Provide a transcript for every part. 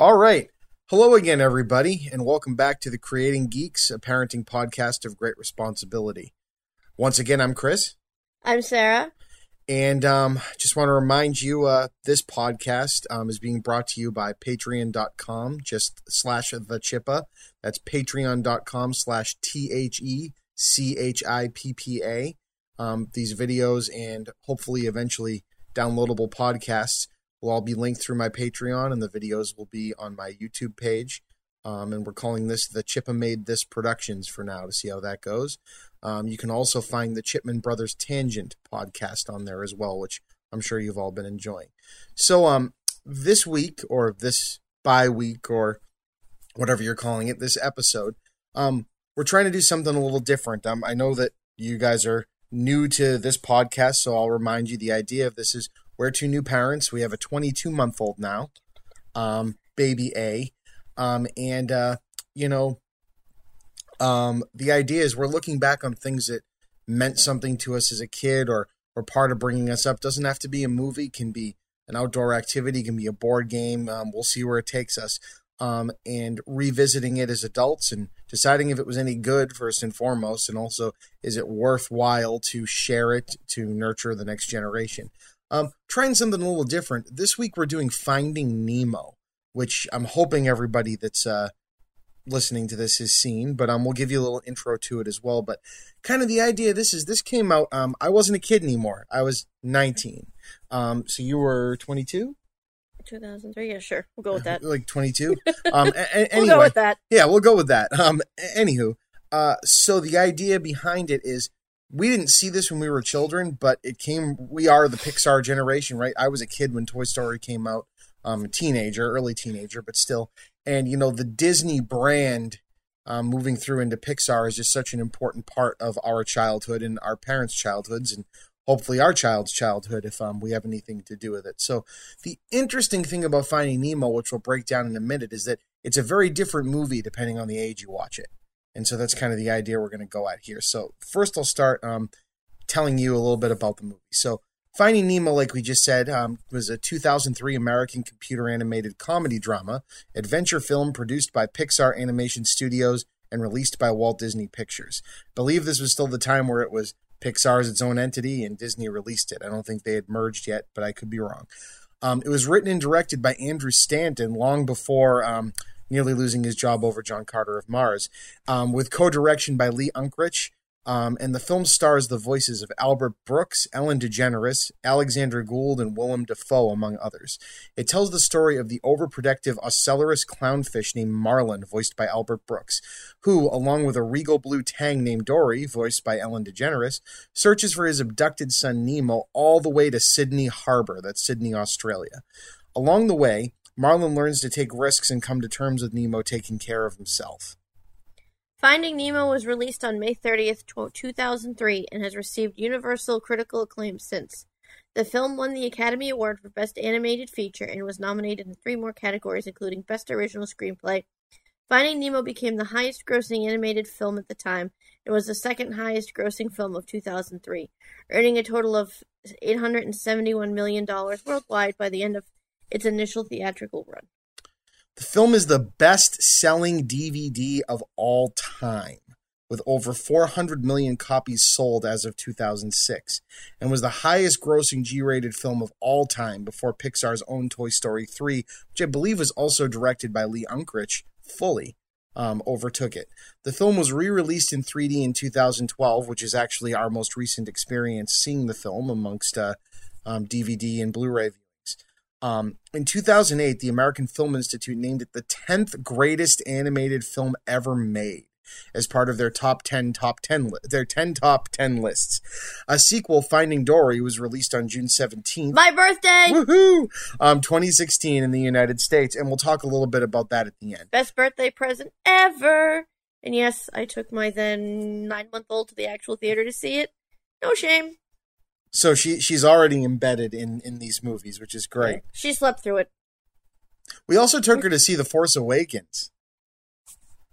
All right. Hello again, everybody, and welcome back to the Creating Geeks, a parenting podcast of great responsibility. Once again, I'm Chris, I'm Sarah. and um, just want to remind you uh, this podcast um, is being brought to you by patreon.com, just slash the chippa. That's patreon.com slash T H E C H I P P A. Um, these videos and hopefully eventually downloadable podcasts will all be linked through my Patreon, and the videos will be on my YouTube page. Um, and we're calling this the Chippa Made This Productions for now to see how that goes. Um, you can also find the Chipman Brothers Tangent podcast on there as well, which I'm sure you've all been enjoying. So, um, this week or this bye week or whatever you're calling it, this episode, um, we're trying to do something a little different. Um, I know that you guys are new to this podcast, so I'll remind you the idea of this is we're two new parents. We have a 22 month old now, um, baby A, um, and uh, you know, um, the idea is we're looking back on things that meant something to us as a kid or or part of bringing us up. Doesn't have to be a movie. Can be an outdoor activity. Can be a board game. Um, we'll see where it takes us. Um, and revisiting it as adults and deciding if it was any good first and foremost, and also is it worthwhile to share it to nurture the next generation. Um, trying something a little different. This week we're doing Finding Nemo, which I'm hoping everybody that's uh, listening to this has seen, but um, we'll give you a little intro to it as well. But kind of the idea of this is this came out. Um, I wasn't a kid anymore. I was 19. Um, so you were 22, 2003. Yeah, sure. We'll go with that. like 22. Um, a- a- We'll go with that. yeah, we'll go with that. Um, anywho, uh, so the idea behind it is we didn't see this when we were children, but it came. We are the Pixar generation, right? I was a kid when Toy Story came out, um, a teenager, early teenager, but still. And you know, the Disney brand um, moving through into Pixar is just such an important part of our childhood and our parents' childhoods, and hopefully our child's childhood if um, we have anything to do with it. So the interesting thing about Finding Nemo, which we'll break down in a minute, is that it's a very different movie depending on the age you watch it. And so that's kind of the idea we're going to go at here. So first, I'll start um, telling you a little bit about the movie. So Finding Nemo, like we just said, um, was a 2003 American computer animated comedy drama adventure film produced by Pixar Animation Studios and released by Walt Disney Pictures. believe this was still the time where it was Pixar's its own entity and Disney released it. I don't think they had merged yet, but I could be wrong. Um, it was written and directed by Andrew Stanton long before um, nearly losing his job over John Carter of Mars, um, with co direction by Lee Unkrich. Um, and the film stars the voices of Albert Brooks, Ellen DeGeneres, Alexander Gould, and Willem Dafoe, among others. It tells the story of the overprotective Ocellaris clownfish named Marlin, voiced by Albert Brooks, who, along with a regal blue tang named Dory, voiced by Ellen DeGeneres, searches for his abducted son Nemo all the way to Sydney Harbor, that's Sydney, Australia. Along the way, Marlin learns to take risks and come to terms with Nemo taking care of himself. Finding Nemo was released on May 30th, 2003, and has received universal critical acclaim since. The film won the Academy Award for Best Animated Feature and was nominated in three more categories, including Best Original Screenplay. Finding Nemo became the highest grossing animated film at the time. and was the second highest grossing film of 2003, earning a total of $871 million worldwide by the end of its initial theatrical run. The film is the best selling DVD of all time, with over 400 million copies sold as of 2006, and was the highest grossing G rated film of all time before Pixar's own Toy Story 3, which I believe was also directed by Lee Unkrich, fully um, overtook it. The film was re released in 3D in 2012, which is actually our most recent experience seeing the film amongst uh, um, DVD and Blu ray. Um, in 2008, the American Film Institute named it the 10th greatest animated film ever made as part of their top 10 top 10 li- their 10 top 10 lists. A sequel, Finding Dory, was released on June 17th. My birthday! Woohoo! Um, 2016 in the United States, and we'll talk a little bit about that at the end. Best birthday present ever! And yes, I took my then nine month old to the actual theater to see it. No shame. So she she's already embedded in in these movies, which is great. She slept through it. We also took her to see The Force Awakens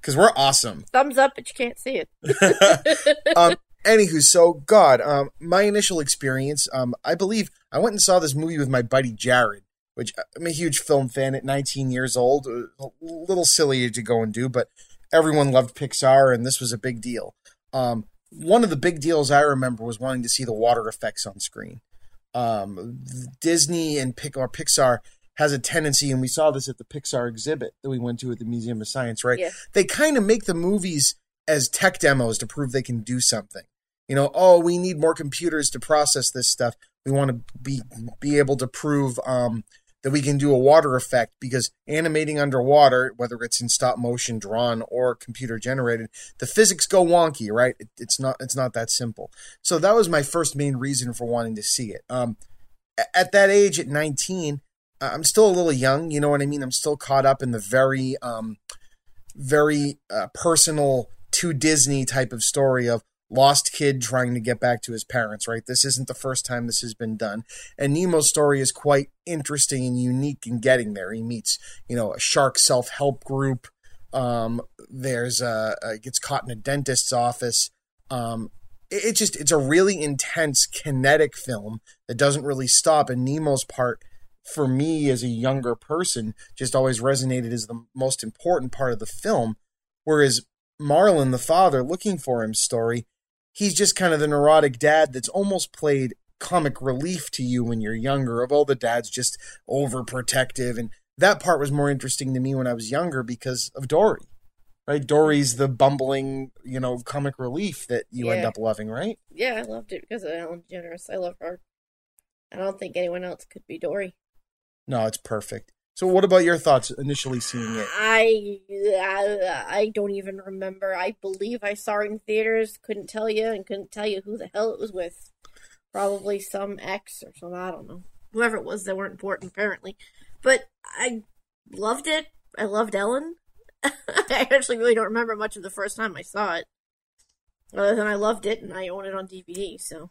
because we're awesome. Thumbs up, but you can't see it. um, anywho, so God, um, my initial experience, um, I believe I went and saw this movie with my buddy Jared. which I'm a huge film fan at 19 years old. A little silly to go and do, but everyone loved Pixar, and this was a big deal. Um, one of the big deals I remember was wanting to see the water effects on screen. Um, Disney and Pic- or Pixar has a tendency, and we saw this at the Pixar exhibit that we went to at the Museum of Science, right? Yeah. They kind of make the movies as tech demos to prove they can do something. You know, oh, we need more computers to process this stuff. We want to be be able to prove um, that we can do a water effect because animating underwater, whether it's in stop motion, drawn, or computer generated, the physics go wonky, right? It, it's not it's not that simple. So that was my first main reason for wanting to see it. Um, at that age, at 19, uh, I'm still a little young. You know what I mean? I'm still caught up in the very um, very uh, personal to Disney type of story of lost kid trying to get back to his parents, right? This isn't the first time this has been done. And Nemo's story is quite interesting and unique in getting there. He meets, you know, a shark self help group. Um, there's a, a gets caught in a dentist's office. Um, it, it just it's a really intense kinetic film that doesn't really stop. And Nemo's part for me as a younger person just always resonated as the most important part of the film. Whereas Marlin, the father, looking for him story, he's just kind of the neurotic dad that's almost played comic relief to you when you're younger of all the dads just overprotective and that part was more interesting to me when I was younger because of Dory. Right? Dory's the bumbling, you know, comic relief that you end up loving, right? Yeah, I loved it because of Ellen DeGeneres. I love her. I don't think anyone else could be Dory. No, it's perfect. So what about your thoughts initially seeing it? I, I I don't even remember. I believe I saw it in theaters. Couldn't tell you and couldn't tell you who the hell it was with. Probably some ex or some I don't know. Whoever it was that weren't important apparently. But I loved it. I loved Ellen. I actually really don't remember much of the first time I saw it. Other than I loved it and I own it on DVD, so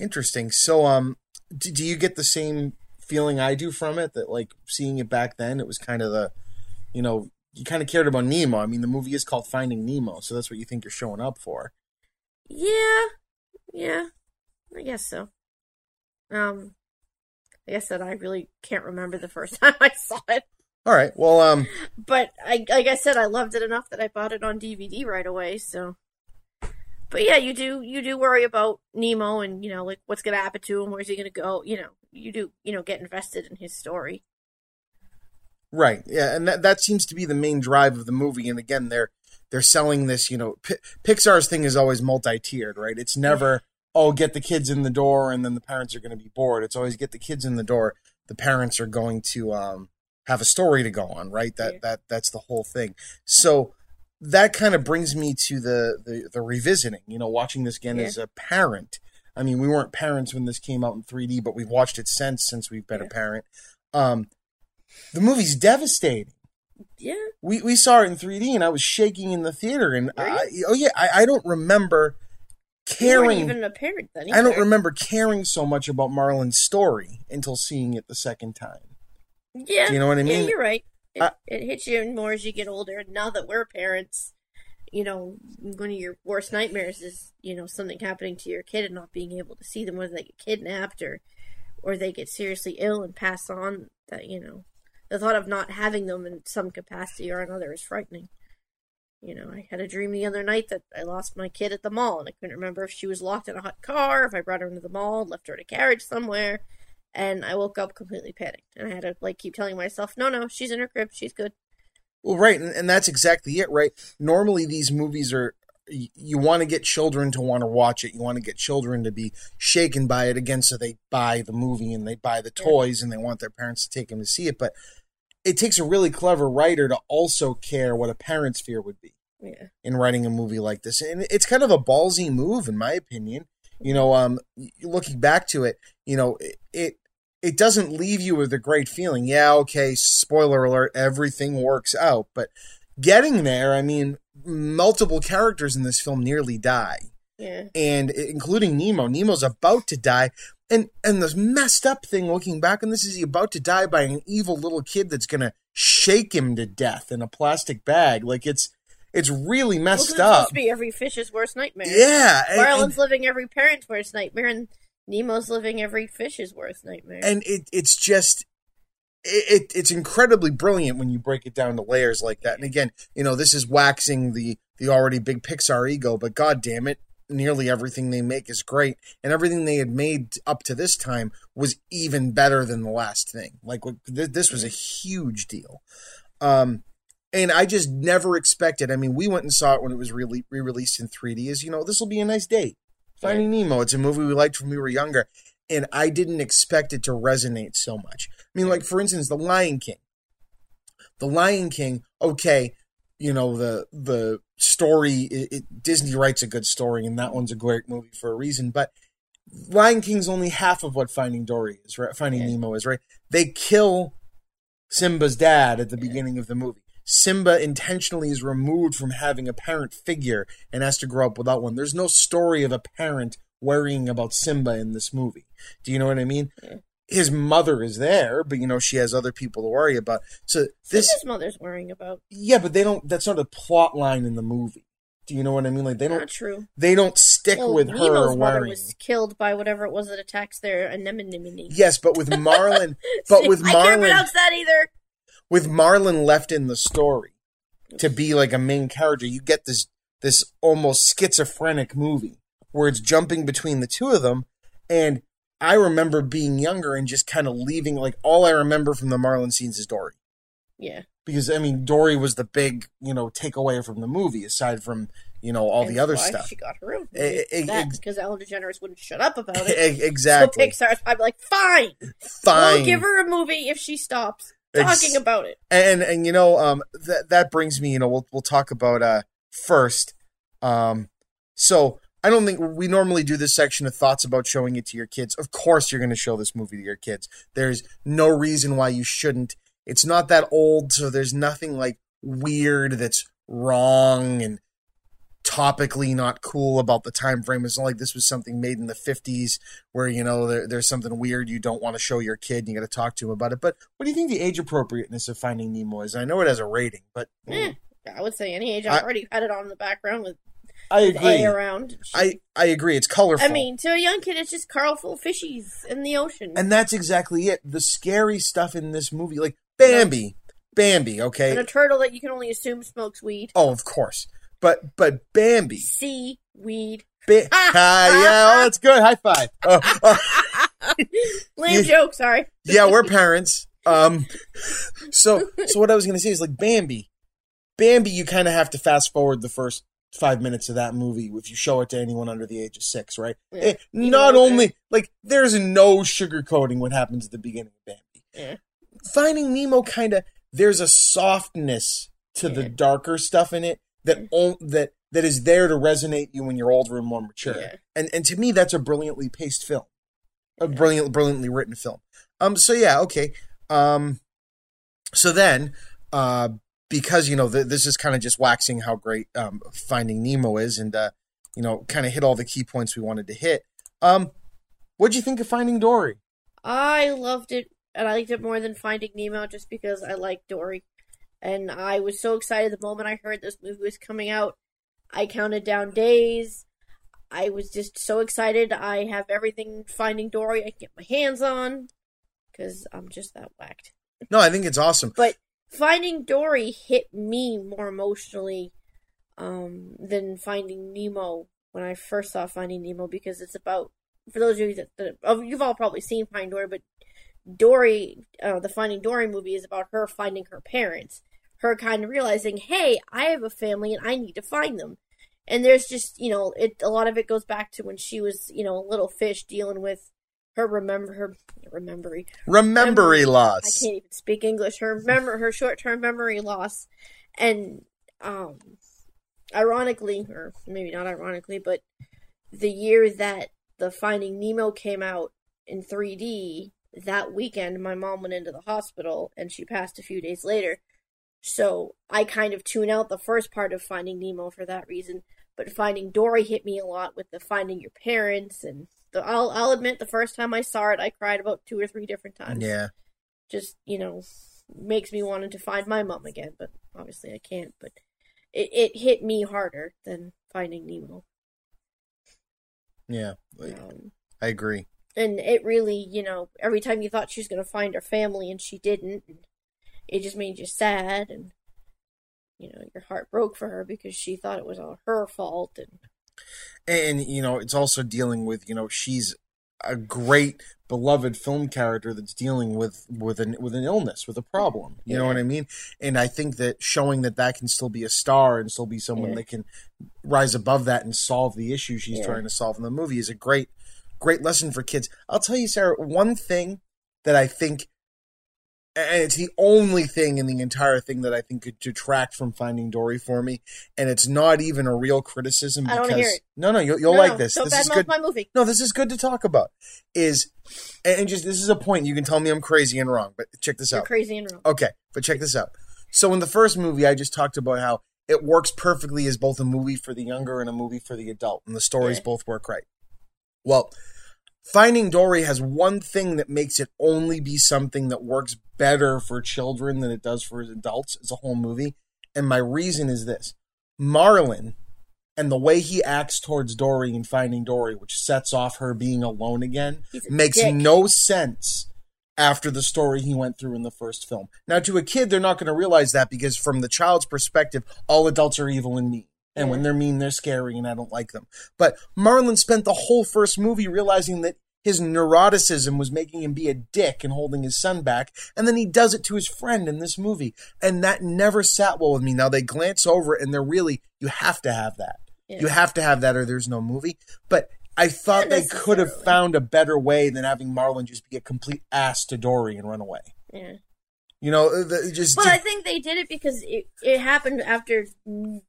Interesting. So um do, do you get the same feeling I do from it that like seeing it back then it was kind of the you know, you kind of cared about Nemo. I mean, the movie is called Finding Nemo, so that's what you think you're showing up for. Yeah, yeah, I guess so. Um, I said, I really can't remember the first time I saw it, All right. Well, um but I, like I said, I loved it enough that I bought it on DVD right away. So, but yeah, you do you do worry about Nemo and you know like what's gonna happen to him, where's he gonna go? You know, you do you know get invested in his story. Right. Yeah, and that that seems to be the main drive of the movie. And again, they're they're selling this. You know, P- Pixar's thing is always multi-tiered, right? It's never oh get the kids in the door and then the parents are going to be bored. It's always get the kids in the door. The parents are going to um, have a story to go on, right? That that that's the whole thing. So that kind of brings me to the the, the revisiting. You know, watching this again Yeah. as a parent. I mean, we weren't parents when this came out in 3D, but we've watched it since since we've been a parent. Um, the movie's devastating. Yeah, We we saw it in 3D, and I was shaking in the theater. And? I, oh yeah, I, I don't remember you caring. even a parent then. I don't remember caring so much about Marlin's story until seeing it the second time. Yeah, Do you know what I mean. Yeah, mean? you're right. Uh, it, I- it hits you more as you get older. And now that we're parents, you know, one of your worst nightmares is, you know, something happening to your kid and not being able to see them, whether they get kidnapped or, or they get seriously ill and pass on. That you know, the thought of not having them in some capacity or another is frightening. You know, I had a dream the other night that I lost my kid at the mall, and I couldn't remember if she was locked in a hot car, if I brought her into the mall, left her in a carriage somewhere, and I woke up completely panicked. And I had to like keep telling myself, "No, no, she's in her crib, she's good." Well, right, and, and that's exactly it, right? Normally, these movies are you want to get children to want to watch it. You want to get children to be shaken by it again, so they buy the movie and they buy the Yeah. toys and they want their parents to take them to see it. But it takes a really clever writer to also care what a parent's fear would be. Yeah, in writing a movie like this and it's kind of a ballsy move in my opinion you know um looking back to it you know it it, it doesn't leave you with a great feeling yeah okay spoiler alert everything works out but getting there i mean multiple characters in this film nearly die yeah, and including Nemo. Nemo's about to die, and and the messed up thing looking back on this is he about to die by an evil little kid that's gonna shake him to death in a plastic bag. Like it's it's really well, messed it's up. supposed to be every fish's worst nightmare. Yeah, Marlin's living every parent's worst nightmare, and Nemo's living every fish's worst nightmare. and it it's just it, it it's incredibly brilliant when you break it down to layers like that. And again, you know, this is waxing the the already big Pixar ego, but god damn it, nearly everything they make is great, and everything they had made up to this time was even better than the last thing. Like th- this was a huge deal. Um and I just never expected. I mean, we went and saw it when it was re released in 3D. As you know, this will be a nice date. Finding Nemo. It's a movie we liked when we were younger, and I didn't expect it to resonate so much. I mean, like for instance, The Lion King. The Lion King. Okay, you know the the story. It, it, Disney writes a good story, and that one's a great movie for a reason. But Lion King's only half of what Finding Dory is. Right? Finding Yeah. Nemo is. Right? They kill Simba's dad at the beginning of the movie. Simba intentionally is removed from having a parent figure and has to grow up without one. There's no story of a parent worrying about Simba in this movie. Do you know what I mean? Yeah. His mother is there, but you know she has other people to worry about. So this, His mother's worrying about. yeah, but they don't. That's not a plot line in the movie. Do you know what I mean? Like they don't. Not true. They don't stick Well, with her Nemo's mother worrying. was killed by whatever it was that attacks their anemone. Yes, but with Marlin, but with Marlin, I can't pronounce that either. With Marlin left in the story to be like a main character, you get this this almost schizophrenic movie where it's jumping between the two of them. And I remember being younger and just kind of leaving. Like all I remember from the Marlin scenes is Dory, Yeah. because I mean Dory was the big you know takeaway from the movie, aside from you know all And the other stuff. She got her own. That because Ellen DeGeneres wouldn't shut up about it. Exactly. So Pixar's probably like, fine, Fine. we'll give her a movie if she stops talking about it. and and you know um that that brings me you know we'll we'll talk about uh first um so I don't think we normally do this section of thoughts about showing it to your kids. Of course, you're going to show this movie to your kids. There's no reason why you shouldn't. It's not that old, so there's nothing like weird that's wrong and topically not cool about the time frame. It's not like this was something made in the 50s where, you know, there, there's something weird you don't want to show your kid and you got to talk to him about it. But what do you think the age appropriateness of Finding Nemo is? I know it has a rating, but Eh, I would say any age. I- I've already had it on in the background with, I agree. Around. I, I agree. It's colorful. I mean, to a young kid, it's just colorful fishies in the ocean. and that's exactly it. The scary stuff in this movie, like Bambi, Bambi, okay? And a turtle that you can only assume smokes weed. Oh, of course. But but Bambi, Seaweed. ba- ah, yeah, oh, that's good. High five. Oh, oh, Lame Yeah. joke, sorry. yeah, we're parents. Um, so so what I was gonna say is like Bambi, Bambi, you kind of have to fast forward the first five minutes of that movie if you show it to anyone under the age of six, right? Yeah. Eh, Even not only like there's no sugarcoating what happens at the beginning of Bambi. Yeah. Finding Nemo kind of there's a softness to the darker stuff in it that on, that that is there to resonate you when you're older and more mature. Yeah. And and to me that's a brilliantly paced film. A brilliant brilliantly written film. Um so yeah, okay. Um so then uh because you know th- this is kind of just waxing how great um Finding Nemo is and uh you know kind of hit all the key points we wanted to hit. Um what'd you think of Finding Dory? I loved it, and I liked it more than Finding Nemo just because I like Dory. And I was so excited the moment I heard this movie was coming out. I counted down days. I was just so excited. I have everything Finding Dory I can get my hands on because I'm just that whacked. No, I think it's awesome. But Finding Dory hit me more emotionally um, than Finding Nemo when I first saw Finding Nemo because it's about for those of you that, that oh, you've all probably seen Finding Dory, but Dory, uh, the Finding Dory movie is about her finding her parents, her kind of realizing, hey, I have a family and I need to find them. And there's just you know it a lot of it goes back to when she was you know a little fish dealing with her remember her Remembery I loss. can't even speak English. Her remember her short term memory loss, and um, ironically, or maybe not ironically, but the year that the Finding Nemo came out in 3D, that weekend, my mom went into the hospital and she passed a few days later. So I kind of tune out the first part of Finding Nemo for that reason. But Finding Dory hit me a lot with the finding your parents, and the, I'll I'll admit the first time I saw it, I cried about two or three different times Yeah. just you know makes me wanting to find my mom again but obviously i can't but it, it hit me harder than finding nemo Yeah. um, I agree. and it really, you know, every time you thought she was going to find her family and she didn't, and it just made you sad and you know, your heart broke for her because she thought it was all her fault and and you know, it's also dealing with, you know, she's a great beloved film character that's dealing with with an with an illness with a problem you yeah. know what i mean and i think that showing that that can still be a star and still be someone yeah. that can rise above that and solve the issue she's yeah. trying to solve in the movie is a great great lesson for kids i'll tell you sarah one thing that i think and it's the only thing in the entire thing that I think could detract from Finding Dory for me, and it's not even a real criticism. Because, I don't hear it. No, no, you'll, you'll no, like this. Don't this is good. My movie. No, this is good to talk about. Is and just this is a point. You can tell me I'm crazy and wrong, but check this You're out. Crazy and wrong. Okay, but check this out. So in the first movie, I just talked about how it works perfectly as both a movie for the younger and a movie for the adult, and the stories yeah. both work right. Well, Finding Dory has one thing that makes it only be something that works better for children than it does for adults as a whole movie. And my reason is this Marlin and the way he acts towards Dory in Finding Dory, which sets off her being alone again, makes dick. no sense after the story he went through in the first film. Now, to a kid, they're not going to realize that because, from the child's perspective, all adults are evil and mean. And when they're mean, they're scary, and I don't like them. But Marlin spent the whole first movie realizing that his neuroticism was making him be a dick and holding his son back. And then he does it to his friend in this movie. And that never sat well with me. Now they glance over it and they're really, you have to have that. Yeah. You have to have that or there's no movie. But I thought they could have found a better way than having Marlin just be a complete ass to Dory and run away. Yeah. You know, uh, the, just. But I think they did it because it, it happened after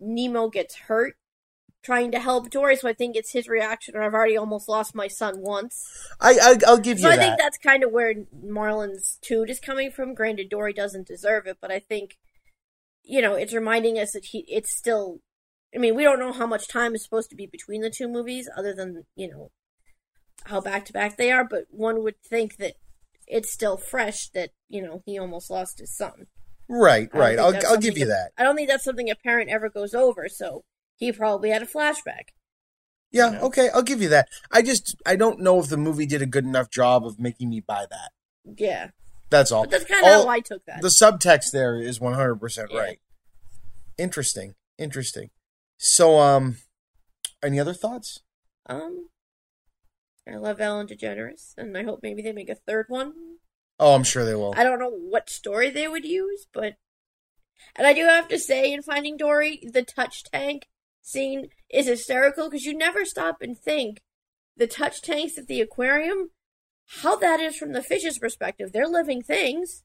Nemo gets hurt trying to help Dory, so I think it's his reaction. Or I've already almost lost my son once. I, I will give you. So I think that's kind of where Marlin's toot is coming from. Granted, Dory doesn't deserve it, but I think you know it's reminding us that he it's still. I mean, we don't know how much time is supposed to be between the two movies, other than you know how back to back they are. But one would think that it's still fresh that you know he almost lost his son. Right, right. I'll I'll give you that. I don't think that's something a parent ever goes over. So he probably had a flashback. Yeah, you know? okay, I'll give you that. I just I don't know if the movie did a good enough job of making me buy that. Yeah. That's all. But that's kind of how I took that. The subtext there is 100% yeah. right. Interesting. Interesting. So um any other thoughts? Um I love Ellen DeGeneres and I hope maybe they make a third one. Oh, I'm sure they will. I don't know what story they would use, but and I do have to say, in Finding Dory, the touch tank scene is hysterical because you never stop and think the touch tanks at the aquarium, how that is from the fish's perspective. They're living things.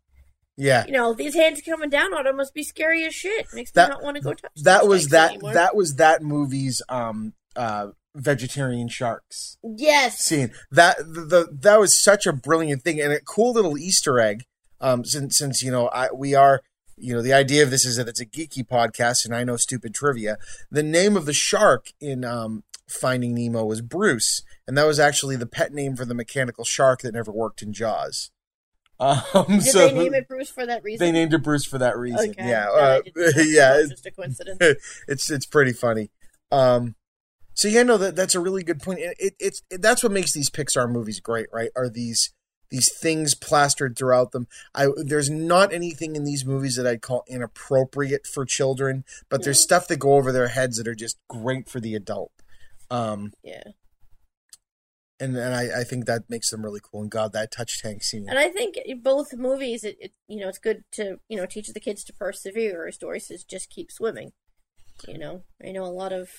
Yeah. You know, these hands coming down on them must be scary as shit. Makes that, me not want to go touch. That was that. Anymore. That was that movie's um uh vegetarian sharks. Yes. Scene that the, the that was such a brilliant thing and a cool little Easter egg. Um, since since you know I we are you know, the idea of this is that it's a geeky podcast and I know stupid trivia. The name of the shark in um, Finding Nemo was Bruce, and that was actually the pet name for the mechanical shark that never worked in Jaws. Um, Did so they name it Bruce for that reason? They named it Bruce for that reason. Okay. Yeah, uh, yeah, it's just a coincidence. It's it's pretty funny. Um, so yeah, no, that that's a really good point. It, it, it's it, that's what makes these Pixar movies great, right? Are these these things plastered throughout them. I there's not anything in these movies that I'd call inappropriate for children, but there's stuff that go over their heads that are just great for the adult. Um, yeah. And and I, I think that makes them really cool. And God, that touch tank scene. And I think both movies, it, it you know, it's good to you know teach the kids to persevere. As Dory says, just keep swimming. You know, I know a lot of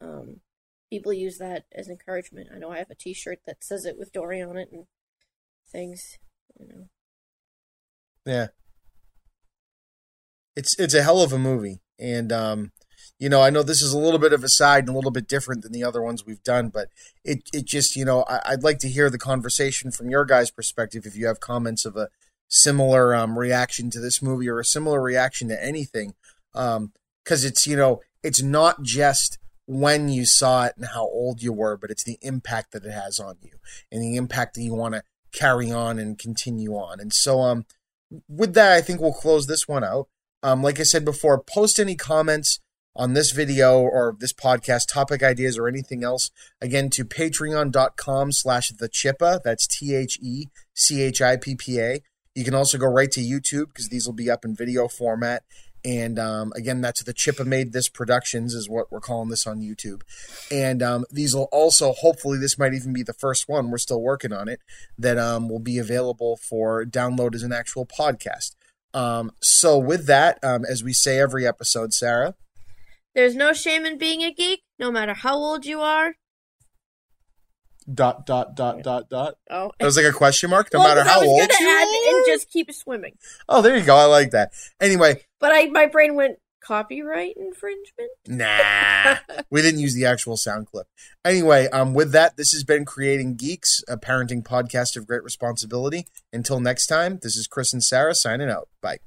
um, people use that as encouragement. I know I have a T-shirt that says it with Dory on it, and things, you know. Yeah. It's it's a hell of a movie, and um, you know, I know this is a little bit of a side and a little bit different than the other ones we've done, but it it just you know I, would like to hear the conversation from your guys' perspective if you have comments of a similar um, reaction to this movie or a similar reaction to anything, because um, it's you know it's not just when you saw it and how old you were, but it's the impact that it has on you and the impact that you want to carry on and continue on. And so, um, with that, I think we'll close this one out. Um, like I said before, post any comments on this video or this podcast, topic ideas or anything else, again to patreon.com slash the chippa. That's T H E C H I P P A. You can also go right to YouTube because these will be up in video format. And um, again, that's the Chippa Made This Productions is what we're calling this on YouTube. And um, these will also, hopefully, this might even be the first one. We're still working on it that um, will be available for download as an actual podcast. Um, so with that, um, as we say every episode, Sarah, There's no shame in being a geek, no matter how old you are. Dot dot dot dot dot. Oh, That was like a question mark. No Well, matter how old you are. and just keep swimming, Oh, there you go. I like that. Anyway, but I my brain went copyright infringement. Nah, we didn't use the actual sound clip. Anyway, um, with that, this has been Creating Geeks, a parenting podcast of great responsibility. Until next time, this is Chris and Sarah signing out. Bye.